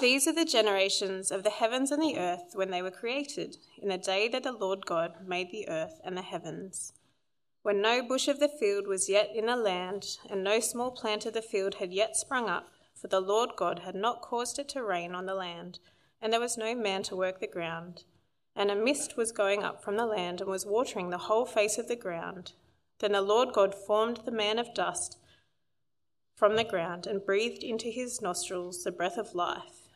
These are the generations of the heavens and the earth when they were created, in the day that the Lord God made the earth and the heavens. When no bush of the field was yet in the land, and no small plant of the field had yet sprung up, for the Lord God had not caused it to rain on the land, and there was no man to work the ground. And a mist was going up from the land and was watering the whole face of the ground. Then the Lord God formed the man of dust from the ground and breathed into his nostrils the breath of life,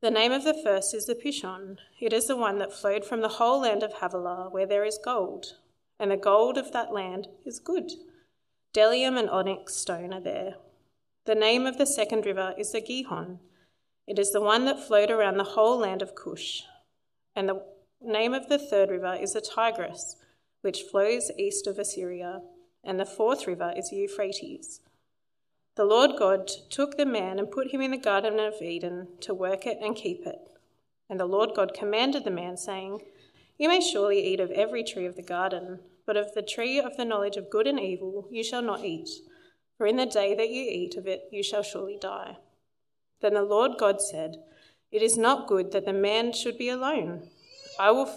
The name of the first is the Pishon. It is the one that flowed from the whole land of Havilah, where there is gold, and the gold of that land is good. Bdellium and onyx stone are there. The name of the second river is the Gihon. It is the one that flowed around the whole land of Cush. And the name of the third river is the Tigris, which flows east of Assyria. And the fourth river is Euphrates. The Lord God took the man and put him in the Garden of Eden to work it and keep it. And the Lord God commanded the man, saying, You may surely eat of every tree of the garden, but of the tree of the knowledge of good and evil you shall not eat, for in the day that you eat of it you shall surely die. Then the Lord God said, It is not good that the man should be alone. I will,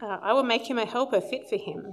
uh, I will make him a helper fit for him.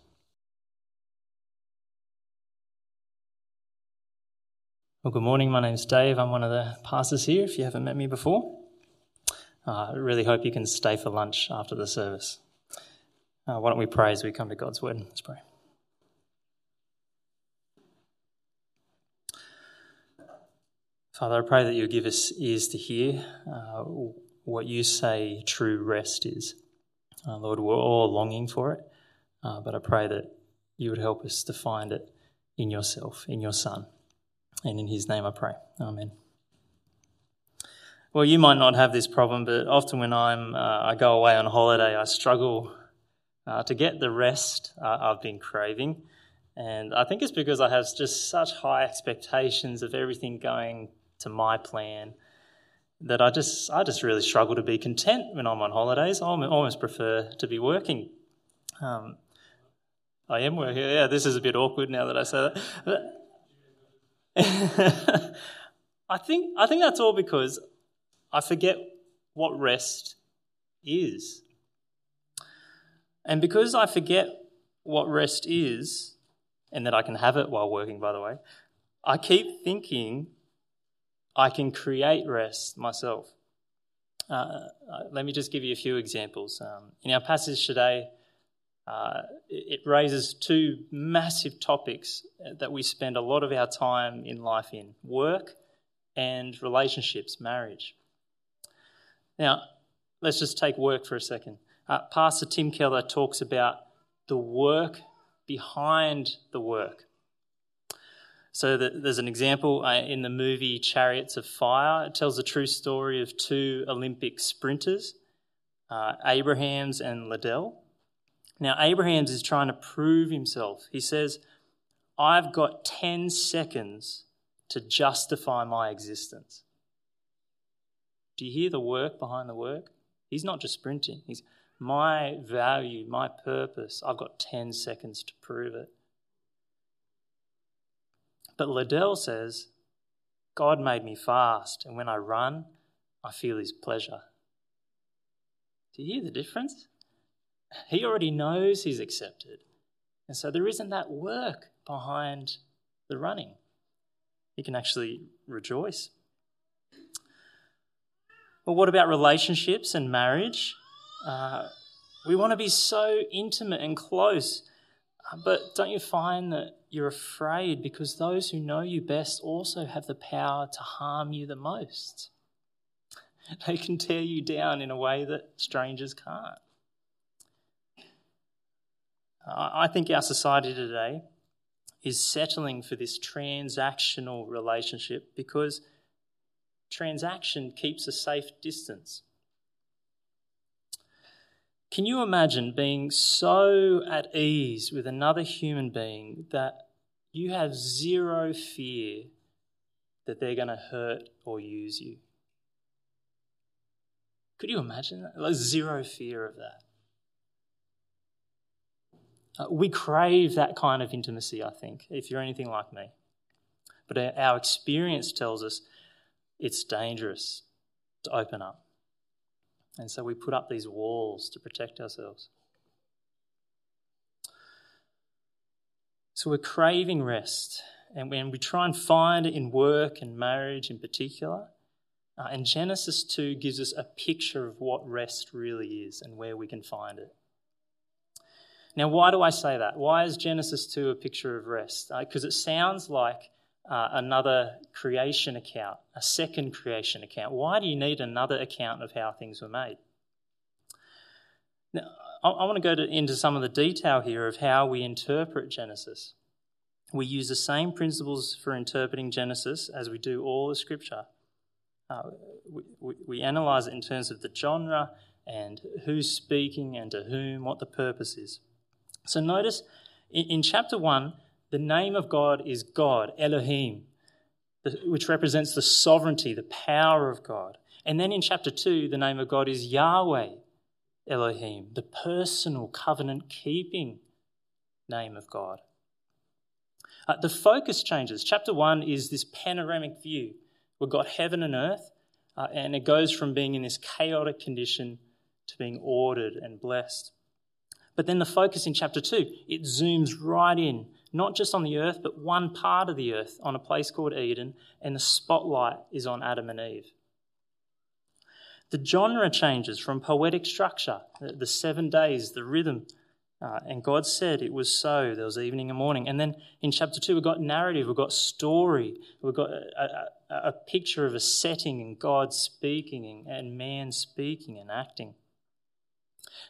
Well, good morning. My name's Dave. I'm one of the pastors here, if you haven't met me before. Uh, I really hope you can stay for lunch after the service. Uh, why don't we pray as we come to God's Word? Let's pray. Father, I pray that you give us ears to hear uh, what you say true rest is. Uh, Lord, we're all longing for it, uh, but I pray that you would help us to find it in yourself, in your Son. And in his name I pray. Amen. Well, you might not have this problem, but often when I'm, uh, I go away on holiday, I struggle uh, to get the rest uh, I've been craving. And I think it's because I have just such high expectations of everything going to my plan that I just, I just really struggle to be content when I'm on holidays. I almost prefer to be working. Um, I am working. Yeah, this is a bit awkward now that I say that. But, I think I think that's all because I forget what rest is. And because I forget what rest is, and that I can have it while working, by the way, I keep thinking I can create rest myself. Uh, uh let me just give you a few examples. Um, in our passage today, uh, it raises two massive topics that we spend a lot of our time in life in work and relationships, marriage. Now, let's just take work for a second. Uh, Pastor Tim Keller talks about the work behind the work. So there's an example uh, in the movie Chariots of Fire. It tells the true story of two Olympic sprinters, uh, Abrahams and Liddell. Now, Abrahams is trying to prove himself. He says, I've got 10 seconds to justify my existence. Do you hear the work behind the work? He's not just sprinting. He's my value, my purpose. I've got 10 seconds to prove it. But Liddell says, God made me fast, and when I run, I feel his pleasure. Do you hear the difference? He already knows he's accepted. And so there isn't that work behind the running. He can actually rejoice. Well, what about relationships and marriage? Uh, we want to be so intimate and close, uh, but don't you find that you're afraid because those who know you best also have the power to harm you the most? They can tear you down in a way that strangers can't. I think our society today is settling for this transactional relationship because transaction keeps a safe distance. Can you imagine being so at ease with another human being that you have zero fear that they're going to hurt or use you? Could you imagine that? Like zero fear of that. Uh, we crave that kind of intimacy, I think, if you're anything like me. But our experience tells us it's dangerous to open up. And so we put up these walls to protect ourselves. So we're craving rest. And when we try and find it in work and marriage in particular, uh, and Genesis 2 gives us a picture of what rest really is and where we can find it. Now, why do I say that? Why is Genesis 2 a picture of rest? Because uh, it sounds like uh, another creation account, a second creation account. Why do you need another account of how things were made? Now, I, I want to go into some of the detail here of how we interpret Genesis. We use the same principles for interpreting Genesis as we do all the scripture. Uh, we, we, we analyze it in terms of the genre and who's speaking and to whom, what the purpose is. So notice in, in chapter 1, the name of God is God, Elohim, which represents the sovereignty, the power of God. And then in chapter 2, the name of God is Yahweh, Elohim, the personal covenant keeping name of God. Uh, the focus changes. Chapter 1 is this panoramic view. We've got heaven and earth, uh, and it goes from being in this chaotic condition to being ordered and blessed. But then the focus in chapter 2, it zooms right in, not just on the earth, but one part of the earth on a place called Eden, and the spotlight is on Adam and Eve. The genre changes from poetic structure, the seven days, the rhythm, uh, and God said it was so. There was evening and morning. And then in chapter 2, we've got narrative, we've got story, we've got a, a, a picture of a setting and God speaking and, man speaking and acting.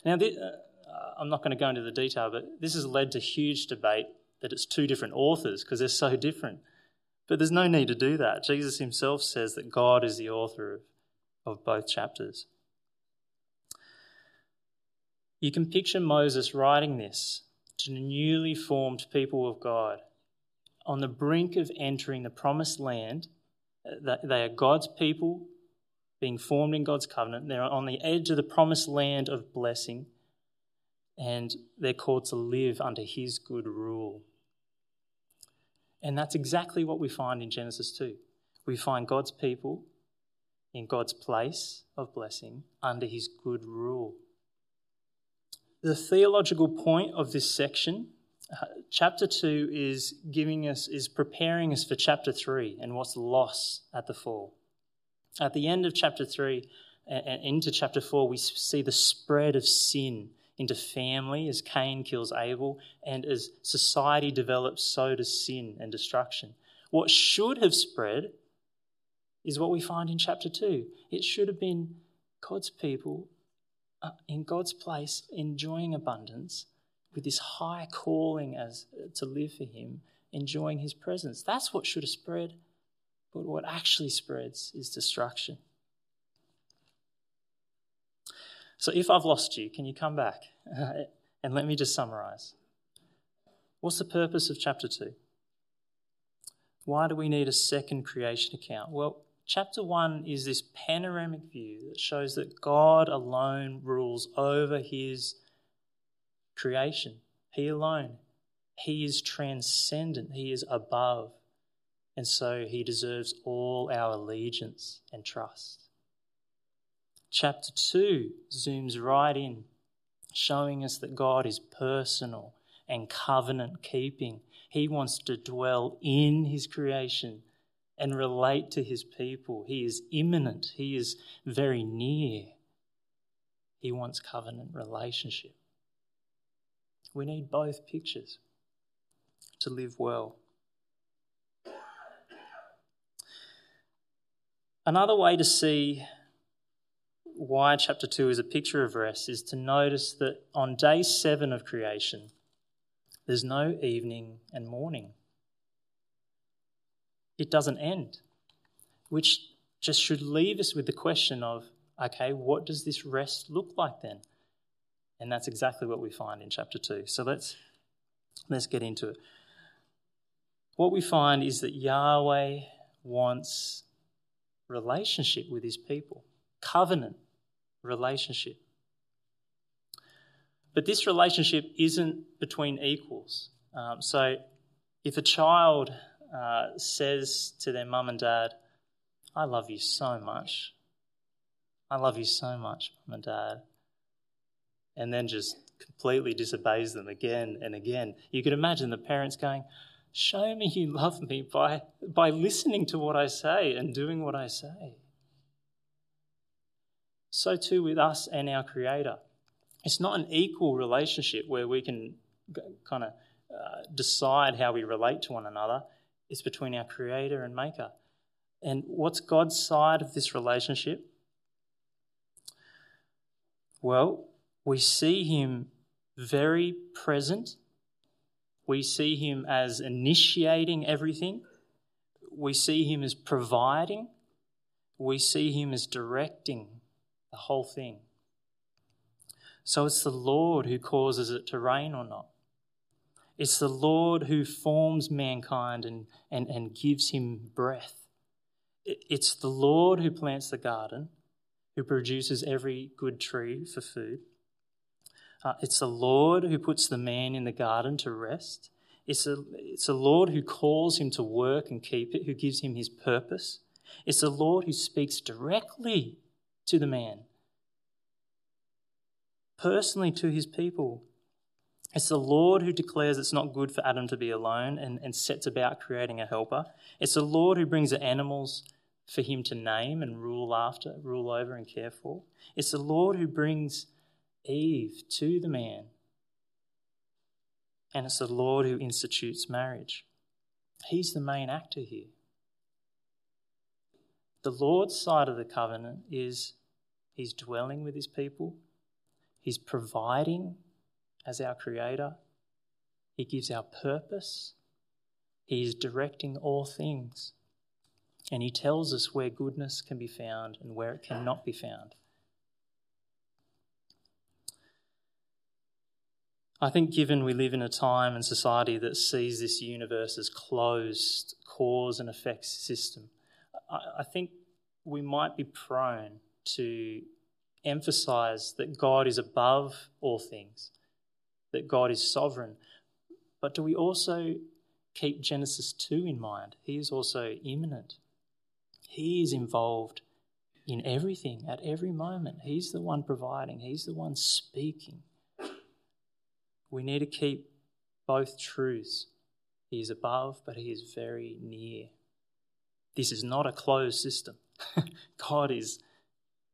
Now, the, uh, uh, I'm not going to go into the detail, but this has led to huge debate that it's two different authors because they're so different. But there's no need to do that. Jesus himself says that God is the author of, of both chapters. You can picture Moses writing this to the newly formed people of God on the brink of entering the promised land. Uh, they are God's people being formed in God's covenant. They're on the edge of the promised land of blessing and they're called to live under his good rule. And that's exactly what we find in Genesis 2. We find God's people in God's place of blessing under his good rule. The theological point of this section, uh, chapter 2 is giving us is preparing us for chapter 3 and what's lost at the fall. At the end of chapter 3 and into chapter 4 we see the spread of sin into family as Cain kills Abel, and as society develops, so does sin and destruction. What should have spread is what we find in chapter 2. It should have been God's people uh, in God's place enjoying abundance with this high calling as uh, to live for him, enjoying his presence. That's what should have spread. But what actually spreads is destruction. So if I've lost you, can you come back? and let me just summarize. What's the purpose of chapter 2? Why do we need a second creation account? Well, Chapter 1 is this panoramic view that shows that God alone rules over his creation. He alone. He is transcendent, he is above. And so he deserves all our allegiance and trust. Chapter 2 zooms right in, showing us that God is personal and covenant keeping. He wants to dwell in his creation and relate to his people. He is immanent, he is very near. He wants covenant relationship. We need both pictures to live well. Another way to see why chapter 2 is a picture of rest is to notice that on day 7 of creation, there's no evening and morning it doesn't end, which just should leave us with the question of okay, what does this rest look like then? And that's exactly what we find in chapter 2. So let's, let's get into it. What we find is that Yahweh wants relationship with his people, covenant relationship. But this relationship isn't between equals. Um, so if a child uh, says to their mum and dad, I love you so much. I love you so much, mum and dad. And then just completely disobeys them again and again. You could imagine the parents going, Show me you love me by, by listening to what I say and doing what I say. So, too, with us and our Creator. It's not an equal relationship where we can kind of uh, decide how we relate to one another It's between our Creator and Maker. And what's God's side of this relationship? Well, we see Him very present. We see Him as initiating everything. We see Him as providing. We see Him as directing the whole thing. So it's the Lord who causes it to rain or not. It's the Lord who forms mankind and, and, and gives him breath. It's the Lord who plants the garden, who produces every good tree for food. Uh, it's the Lord who puts the man in the garden to rest. It's the, it's the Lord who calls him to work and keep it, who gives him his purpose. It's the Lord who speaks directly to the man, personally to his people. It's the Lord who declares it's not good for Adam to be alone and, and sets about creating a helper. It's the Lord who brings the animals for him to name and rule after, rule over and care for. It's the Lord who brings Eve to the man. And it's the Lord who institutes marriage. He's the main actor here. The Lord's side of the covenant is He's dwelling with His people, He's providing as our Creator. He gives our purpose. He is directing all things. And He tells us where goodness can be found and where it cannot be found. I think, given we live in a time and society that sees this universe as closed cause and effect system, I think we might be prone to emphasize that God is above all things that God is sovereign. But do we also keep Genesis 2 in mind? He is also immanent. He is involved in everything at every moment. He's the one providing, He's the one speaking. We need to keep both truths. He is above, but He is very near. This is not a closed system. God is,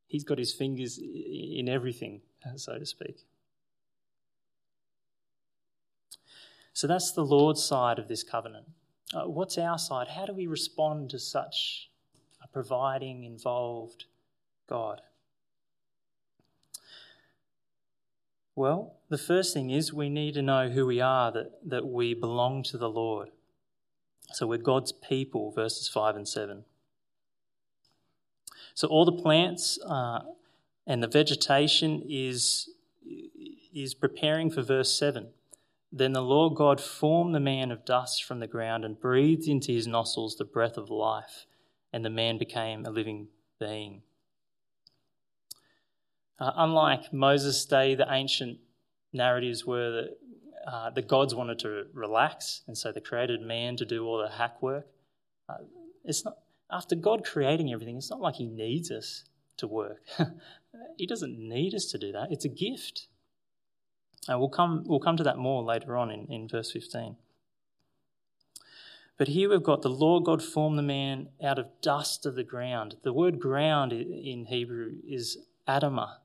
He's got His fingers in everything, so to speak. So that's the Lord's side of this covenant. Uh, what's our side? How do we respond to such a providing, involved God? Well, the first thing is we need to know who we are, that, that we belong to the Lord. So we're God's people, verses 5 and 7. So all the plants uh, and the vegetation is, is preparing for verse 7. Then the Lord God formed the man of dust from the ground and breathed into his nostrils the breath of life, and the man became a living being. Uh, unlike Moses' day, the ancient narratives were that uh, the gods wanted to relax, and so they created man to do all the hack work. Uh, it's not after God creating everything. It's not like He needs us to work. he doesn't need us to do that. It's a gift. And we'll come we'll come to that more later on in, in verse fifteen. But here we've got the Lord God formed the man out of dust of the ground. The word ground in Hebrew is Adamah.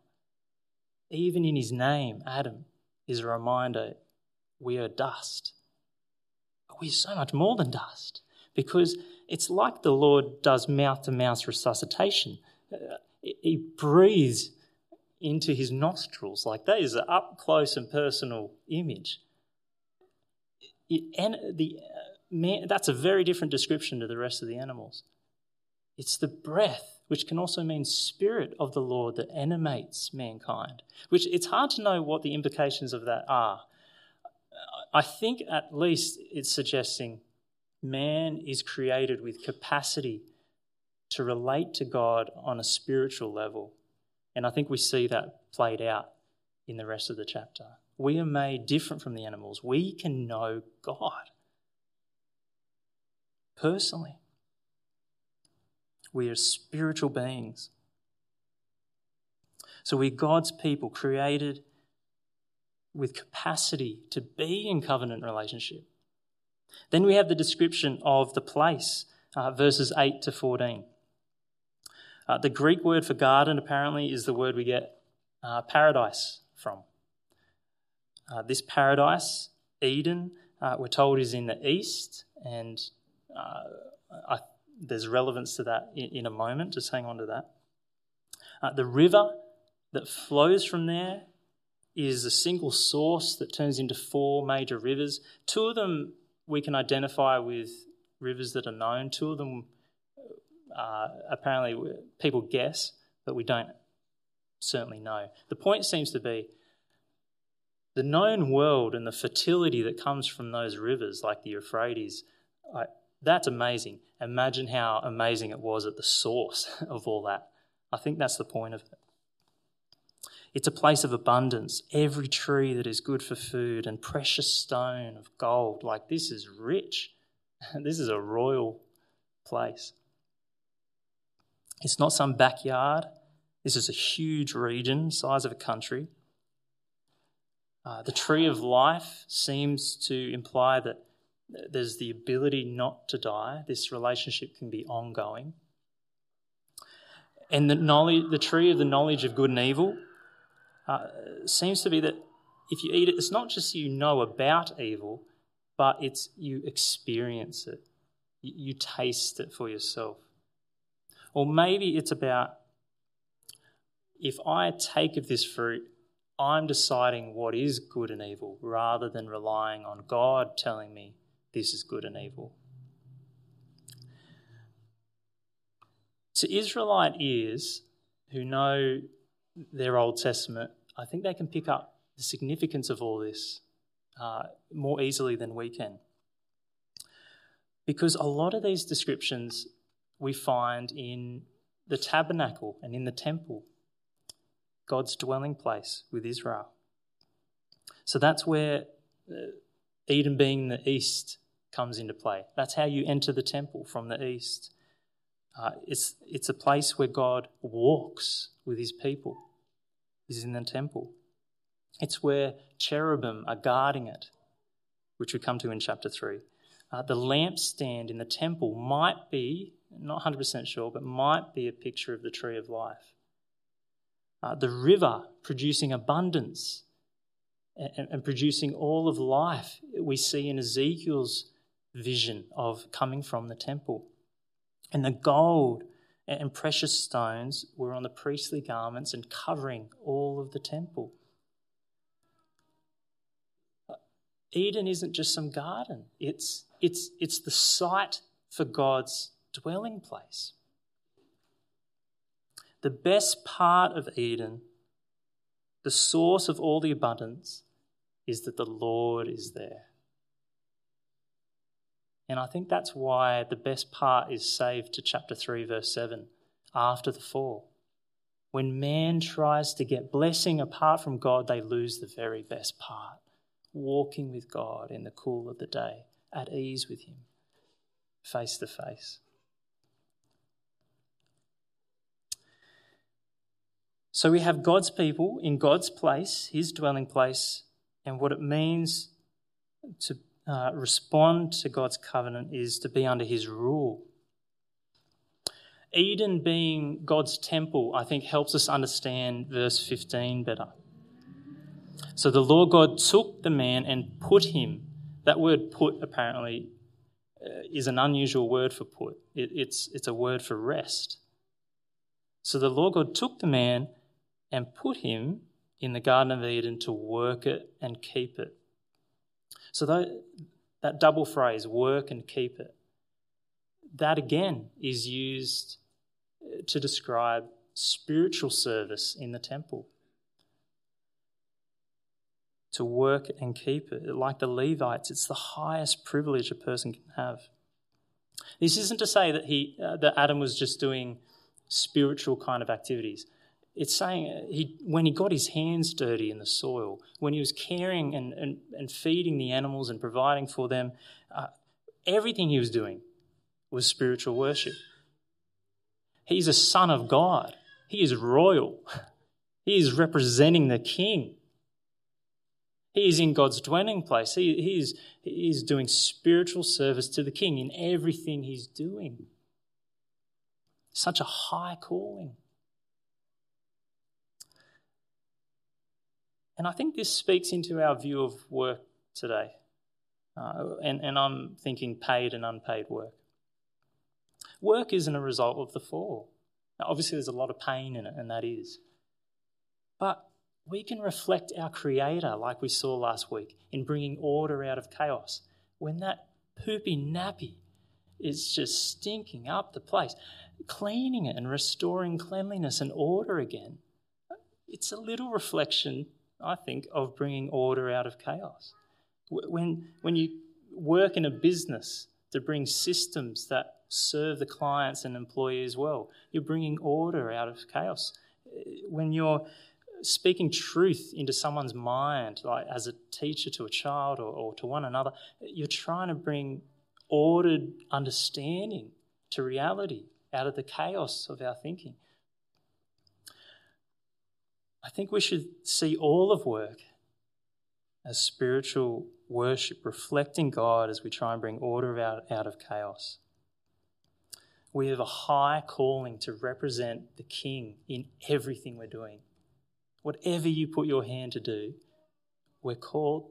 Even in his name, Adam, is a reminder we are dust. But we're so much more than dust because it's like the Lord does mouth to mouth resuscitation. Uh, he breathes into his nostrils. Like that is an up close and personal image. and the, uh, man, that's a very different description to the rest of the animals. It's the breath, which can also mean spirit of the Lord that animates mankind, which it's hard to know what the implications of that are. I think at least it's suggesting man is created with capacity to relate to God on a spiritual level. And I think we see that played out in the rest of the chapter. We are made different from the animals. We can know God personally. We are spiritual beings. So we're God's people created with capacity to be in covenant relationship. Then we have the description of the place, uh, verses 8 to 14. Uh, the Greek word for garden apparently is the word we get uh, paradise from. Uh, this paradise, Eden, uh, we're told is in the east, and uh, I, there's relevance to that in, in, a moment. Just hang on to that. The river that flows from there is a single source that turns into four major rivers. Two of them we can identify with rivers that are known. Two of them uh, apparently people guess, but we don't certainly know. The point seems to be the known world and the fertility that comes from those rivers, like the Euphrates, I, that's amazing. Imagine how amazing it was at the source of all that. I think that's the point of it. It's a place of abundance. Every tree that is good for food and precious stone of gold. Like this is rich. This is a royal place. It's not some backyard. This is a huge region, size of a country. Uh, the tree of life seems to imply that there's the ability not to die. This relationship can be ongoing. And the knowledge, the tree of the knowledge of good and evil, uh, seems to be that if you eat it, it's not just you know about evil, but it's you experience it. You, you taste it for yourself. Or maybe it's about if I take of this fruit, I'm deciding what is good and evil rather than relying on God telling me this is good and evil. To Israelite ears who know their Old Testament, I think they can pick up the significance of all this uh, more easily than we can. Because a lot of these descriptions we find in the tabernacle and in the temple, God's dwelling place with Israel. So that's where uh, Eden being the east comes into play. That's how you enter the temple from the east. Uh, it's, it's a place where God walks with his people, is in the temple. It's where cherubim are guarding it, which we come to in chapter 3. Uh, the lampstand in the temple might be not 100% sure, but might be a picture of the tree of life. Uh, the river producing abundance and, and producing all of life we see in Ezekiel's vision of coming from the temple. And the gold and precious stones were on the priestly garments and covering all of the temple. Eden isn't just some garden, it's, it's, it's the site for God's dwelling place. The best part of Eden, the source of all the abundance, is that the Lord is there. And I think that's why the best part is saved to chapter 3, verse 7, after the fall. When man tries to get blessing apart from God, they lose the very best part walking with God in the cool of the day, at ease with Him, face to face. So we have God's people in God's place, His dwelling place, and what it means to uh, respond to God's covenant is to be under His rule. Eden being God's temple, I think, helps us understand verse 15 better. So the Lord God took the man and put him. That word put apparently uh, is an unusual word for put, it, it's, it's a word for rest. So the Lord God took the man and put him in the Garden of Eden to work it and keep it. So that, that double phrase, work and keep it, that again is used to describe spiritual service in the temple. To work and keep it. Like the Levites, it's the highest privilege a person can have. This isn't to say that, he, uh, that Adam was just doing spiritual kind of activities. It's saying uh, he, when he got his hands dirty in the soil, when he was caring and, and, and feeding the animals and providing for them, uh, everything he was doing was spiritual worship. He's a son of God. He is royal. He is representing the king. He is in God's dwelling place. He, he, is, he is doing spiritual service to the king in everything he's doing. Such a high calling. And I think this speaks into our view of work today. Uh, and, and I'm thinking paid and unpaid work. Work isn't a result of the fall. Now, obviously, there's a lot of pain in it, and that is. But we can reflect our Creator, like we saw last week, in bringing order out of chaos. When that poopy nappy is just stinking up the place, cleaning it and restoring cleanliness and order again, it's a little reflection, I think, of bringing order out of chaos. When, when you work in a business to bring systems that serve the clients and employees well. You're bringing order out of chaos. When you're speaking truth into someone's mind, like as a teacher to a child or, or to one another, you're trying to bring ordered understanding to reality out of the chaos of our thinking. I think we should see all of work as spiritual worship, reflecting God as we try and bring order out, out of chaos we have a high calling to represent the King in everything we're doing. Whatever you put your hand to do, we're called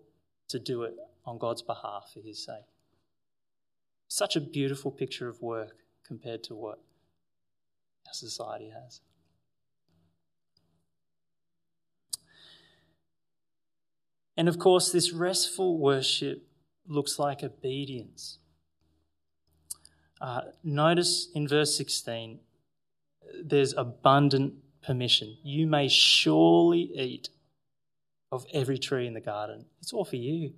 to do it on God's behalf for His sake. Such a beautiful picture of work compared to what our society has. And of course, this restful worship looks like obedience. Uh, notice in verse 16, there's abundant permission. You may surely eat of every tree in the garden. It's all for you.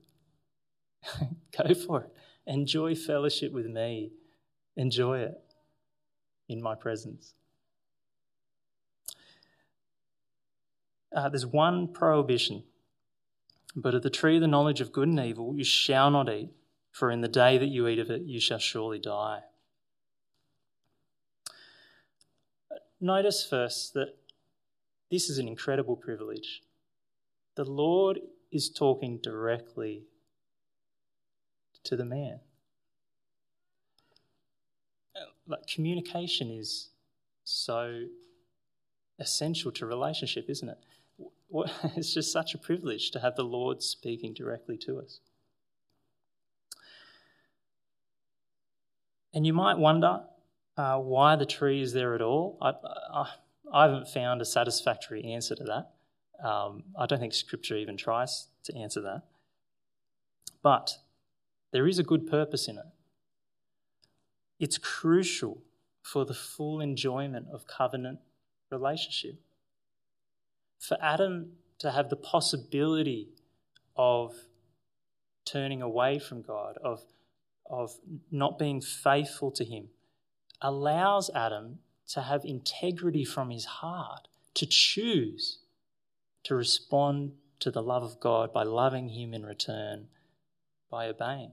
Go for it. Enjoy fellowship with me. Enjoy it in my presence. Uh, there's one prohibition. But of the tree of the knowledge of good and evil you shall not eat, for in the day that you eat of it you shall surely die. Notice first that this is an incredible privilege. The Lord is talking directly to the man. Like communication is so essential to relationship, isn't it? It's just such a privilege to have the Lord speaking directly to us. And you might wonder uh, why the tree is there at all, I, I, I, haven't found a satisfactory answer to that. Um, I don't think Scripture even tries to answer that. But there is a good purpose in it. It's crucial for the full enjoyment of covenant relationship. For Adam to have the possibility of turning away from God, of of not being faithful to him allows Adam to have integrity from his heart, to choose to respond to the love of God by loving him in return, by obeying.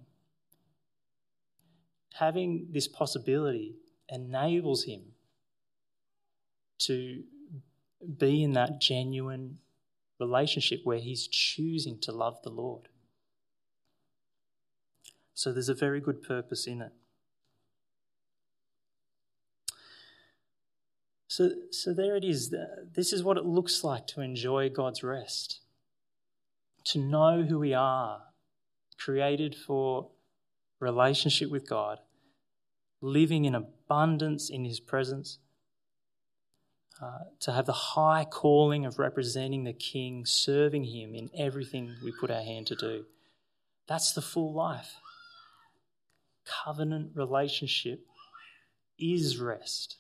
Having this possibility enables him to be in that genuine relationship where he's choosing to love the Lord. So there's a very good purpose in it. So, so there it is. This is what it looks like to enjoy God's rest. To know who we are, created for relationship with God, living in abundance in His presence, uh, to have the high calling of representing the King, serving Him in everything we put our hand to do. That's the full life. Covenant relationship is rest.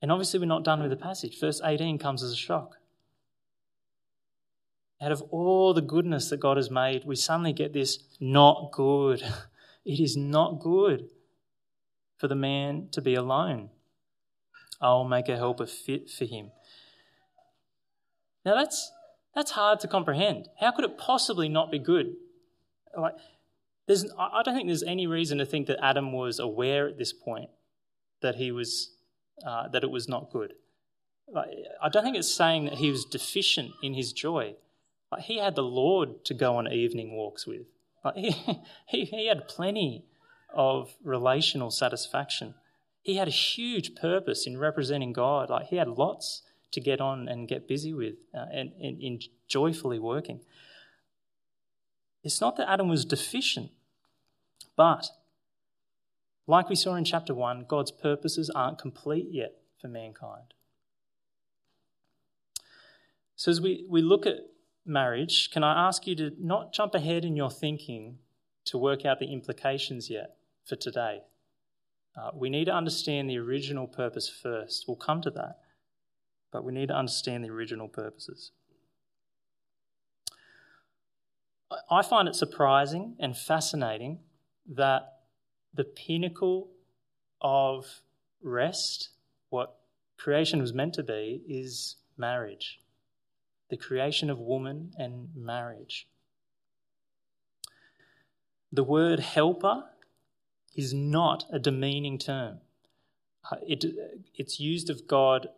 And obviously, we're not done with the passage. Verse 18 comes as a shock. Out of all the goodness that God has made, we suddenly get this not good. It is not good for the man to be alone. I'll make a helper fit for him. Now that's that's hard to comprehend. How could it possibly not be good? Like, there's, I don't think there's any reason to think that Adam was aware at this point that he was uh, that it was not good. Like, I don't think it's saying that he was deficient in his joy. Like, he had the Lord to go on evening walks with. Like, he, he, he had plenty of relational satisfaction. He had a huge purpose in representing God. Like he had lots to get on and get busy with uh, and, and in joyfully working. It's not that Adam was deficient, but like we saw in chapter 1, God's purposes aren't complete yet for mankind. So, as we, we look at marriage, can I ask you to not jump ahead in your thinking to work out the implications yet for today? Uh, we need to understand the original purpose first. We'll come to that, but we need to understand the original purposes. I find it surprising and fascinating that the pinnacle of rest, what creation was meant to be, is marriage. The creation of woman and marriage. The word helper is not a demeaning term. Uh, it, it's used of God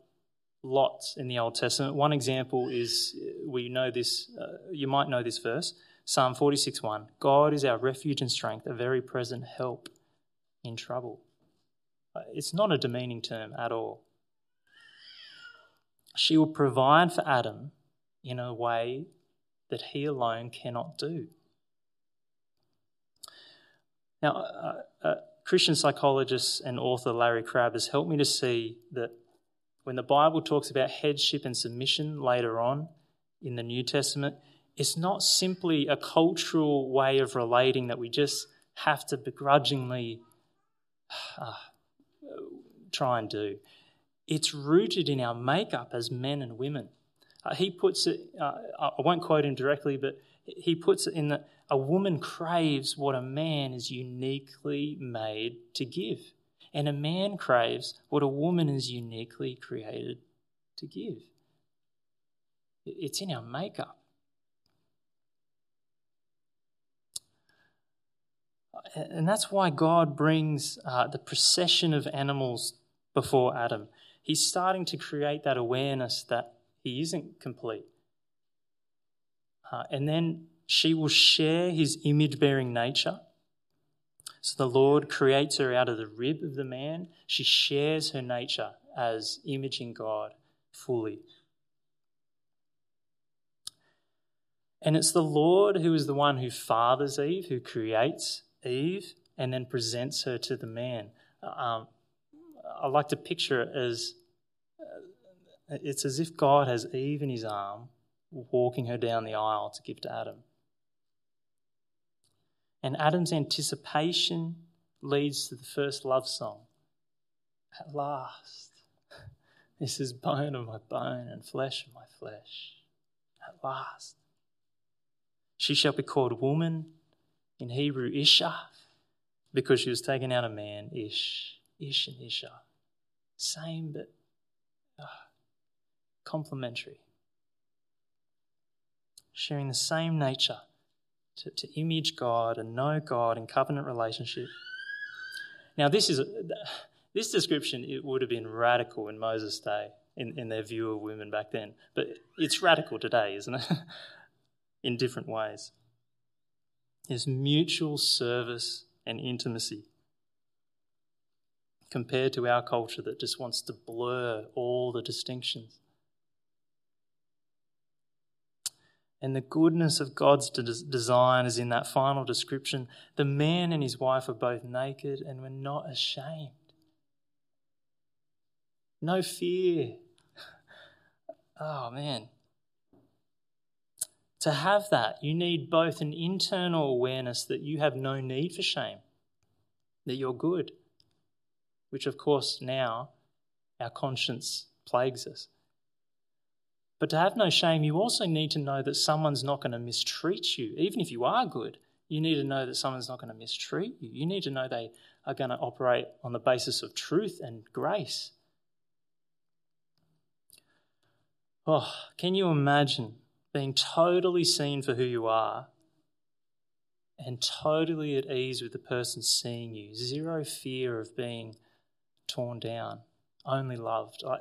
lots in the Old Testament. One example is we know this, uh, you might know this verse Psalm 46 1. God is our refuge and strength, a very present help in trouble. Uh, it's not a demeaning term at all. She will provide for Adam in a way that he alone cannot do. Now, uh, uh, Christian psychologist and author Larry Crabb has helped me to see that when the Bible talks about headship and submission later on in the New Testament, it's not simply a cultural way of relating that we just have to begrudgingly uh, try and do. It's rooted in our makeup as men and women. Uh, he puts it, uh, I won't quote him directly, but he puts it in that a woman craves what a man is uniquely made to give. And a man craves what a woman is uniquely created to give. It's in our makeup. And that's why God brings uh, the procession of animals before Adam. He's starting to create that awareness that he isn't complete. Uh, and then she will share his image bearing nature. So the Lord creates her out of the rib of the man. She shares her nature as imaging God fully. And it's the Lord who is the one who fathers Eve, who creates Eve, and then presents her to the man. Um, I like to picture it as uh, it's as if God has Eve in his arm, walking her down the aisle to give to Adam. And Adam's anticipation leads to the first love song. At last, this is bone of my bone and flesh of my flesh. At last. She shall be called woman, in Hebrew, Isha, because she was taken out of man, Ish. Ish and Isha. Same, but uh, complementary. Sharing the same nature to, to image God and know God in covenant relationship. Now, this is this description. It would have been radical in Moses' day, in, in their view of women back then, but it's radical today, isn't it? in different ways. There's mutual service and intimacy compared to our culture that just wants to blur all the distinctions. And the goodness of God's design is in that final description. The man and his wife are both naked and were not ashamed. No fear. Oh, man. To have that, you need both an internal awareness that you have no need for shame, that you're good, which, of course, now our conscience plagues us. But to have no shame, you also need to know that someone's not going to mistreat you. Even if you are good, you need to know that someone's not going to mistreat you. You need to know they are going to operate on the basis of truth and grace. Oh, can you imagine being totally seen for who you are and totally at ease with the person seeing you? Zero fear of being torn down, only loved. I,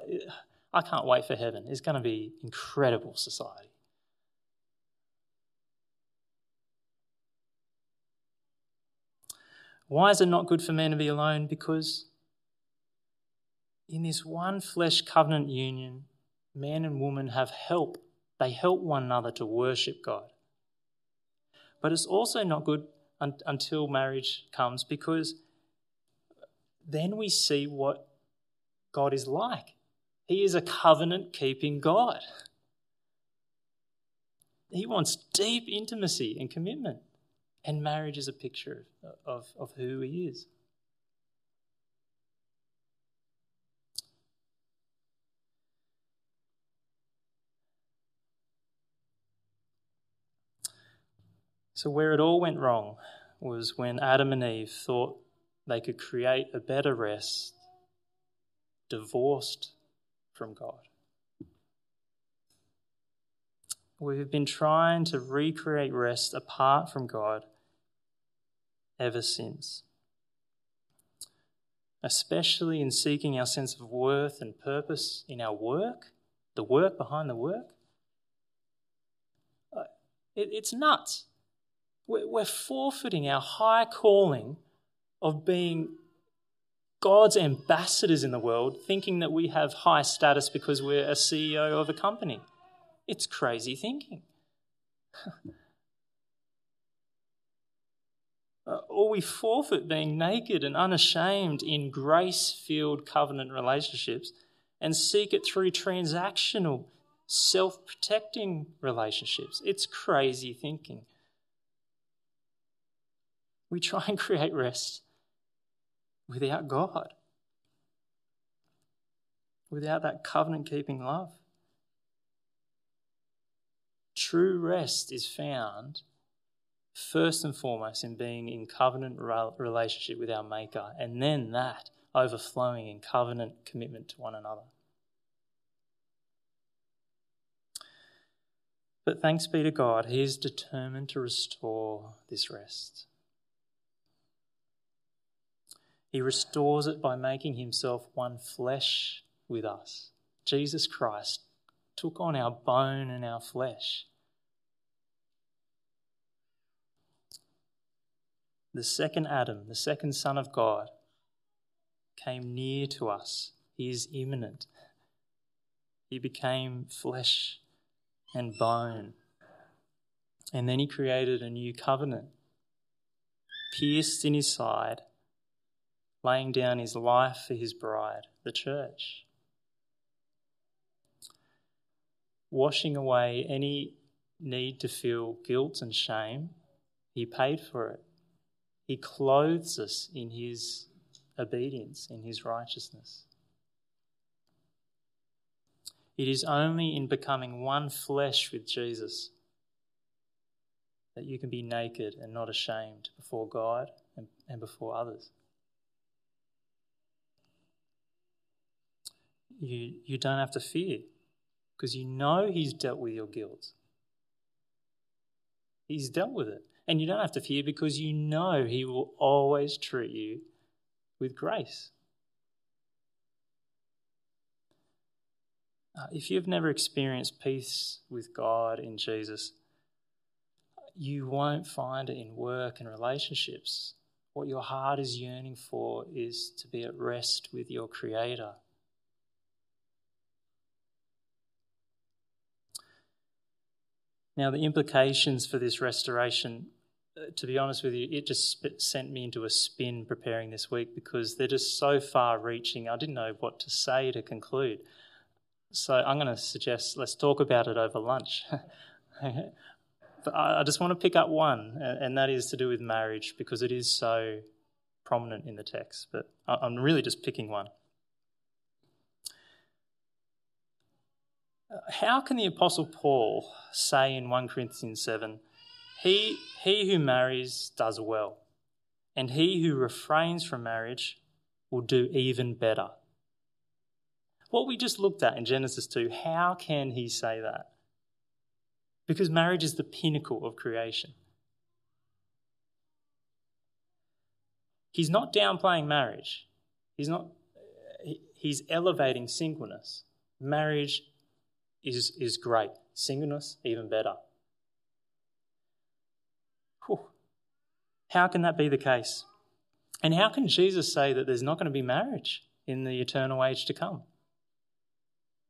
I can't wait for heaven. It's going to be incredible society. Why is it not good for men to be alone? Because in this one flesh covenant union, man and woman have help. They help one another to worship God. But it's also not good un- until marriage comes because then we see what God is like. He is a covenant keeping God. He wants deep intimacy and commitment. And marriage is a picture of, of, of who he is. So, where it all went wrong was when Adam and Eve thought they could create a better rest, divorced from God. We've been trying to recreate rest apart from God ever since. Especially in seeking our sense of worth and purpose in our work, the work behind the work. Uh, it's nuts. We're forfeiting our high calling of being God's ambassadors in the world, thinking that we have high status because we're a CEO of a company. It's crazy thinking. uh, or we forfeit being naked and unashamed in grace filled covenant relationships and seek it through transactional, self protecting relationships. It's crazy thinking. We try and create rest without God, without that covenant keeping love. True rest is found first and foremost in being in covenant relationship with our Maker, and then that overflowing in covenant commitment to one another. But thanks be to God, He is determined to restore this rest. He restores it by making himself one flesh with us. Jesus Christ took on our bone and our flesh. The second Adam, the second Son of God, came near to us. He is immanent. He became flesh and bone. And then he created a new covenant, pierced in his side laying down his life for his bride, the church. Washing away any need to feel guilt and shame, he paid for it. He clothes us in his obedience, in his righteousness. It is only in becoming one flesh with Jesus that you can be naked and not ashamed before God and, and before others. You, you don't have to fear because you know He's dealt with your guilt. He's dealt with it. And you don't have to fear because you know He will always treat you with grace. Uh, if you've never experienced peace with God in Jesus, you won't find it in work and relationships. What your heart is yearning for is to be at rest with your Creator. Now, the implications for this restoration, uh, to be honest with you, it just sent me into a spin preparing this week because they're just so far reaching. I didn't know what to say to conclude. So I'm going to suggest let's talk about it over lunch. but I just want to pick up one, and that is to do with marriage because it is so prominent in the text. But I'm really just picking one. How can the Apostle Paul say in 1 Corinthians 7 he, he who marries does well, and he who refrains from marriage will do even better? What we just looked at in Genesis 2, how can he say that? Because marriage is the pinnacle of creation. He's not downplaying marriage. He's not he's elevating singleness. Marriage is, is great. Singleness, even better. Whew. How can that be the case? And how can Jesus say that there's not going to be marriage in the eternal age to come?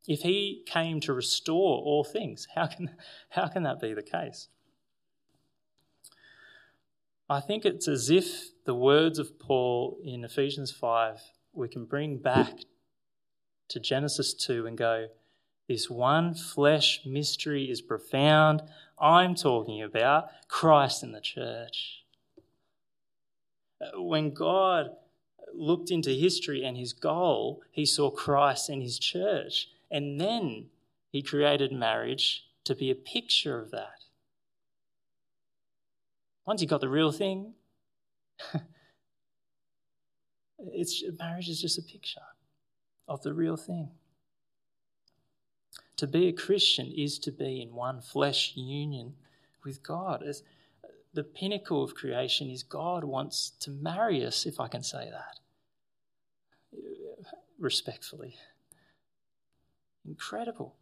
If he came to restore all things, how can, how can that be the case? I think it's as if the words of Paul in Ephesians 5 we can bring back to Genesis 2 and go, this one flesh mystery is profound. I'm talking about Christ in the church. Uh, when God looked into history and his goal, he saw Christ in his church. And then he created marriage to be a picture of that. Once you got the real thing, it's marriage is just a picture of the real thing. To be a Christian is to be in one flesh union with God. As uh, the pinnacle of creation is God wants to marry us, if I can say that uh, respectfully. Incredible.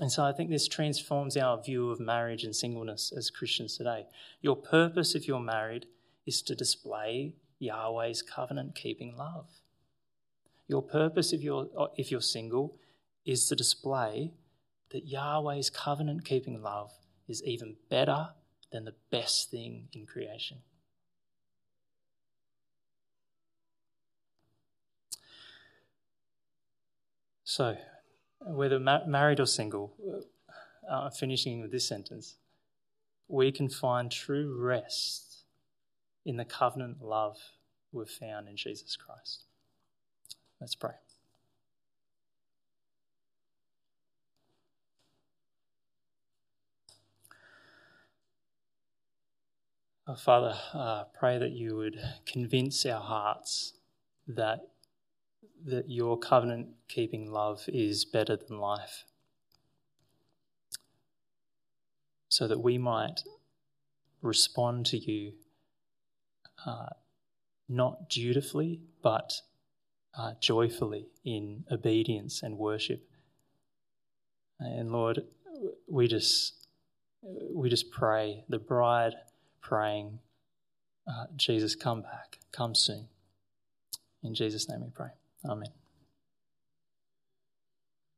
And so I think this transforms our view of marriage and singleness as Christians today. Your purpose, if you're married, is to display Yahweh's covenant keeping love. Your purpose, if you're, uh, if you're single, is to display that Yahweh's covenant keeping love is even better than the best thing in creation. So, whether ma- married or single, uh, finishing with this sentence, we can find true rest in the covenant love we've found in Jesus Christ. Let's pray. Oh, Father, uh, pray that you would convince our hearts that that your covenant keeping love is better than life. So that we might respond to you uh, not dutifully, but uh, joyfully in obedience and worship. And Lord, we just we just pray the bride praying, uh, Jesus, come back, come soon. In Jesus' name we pray. Amen.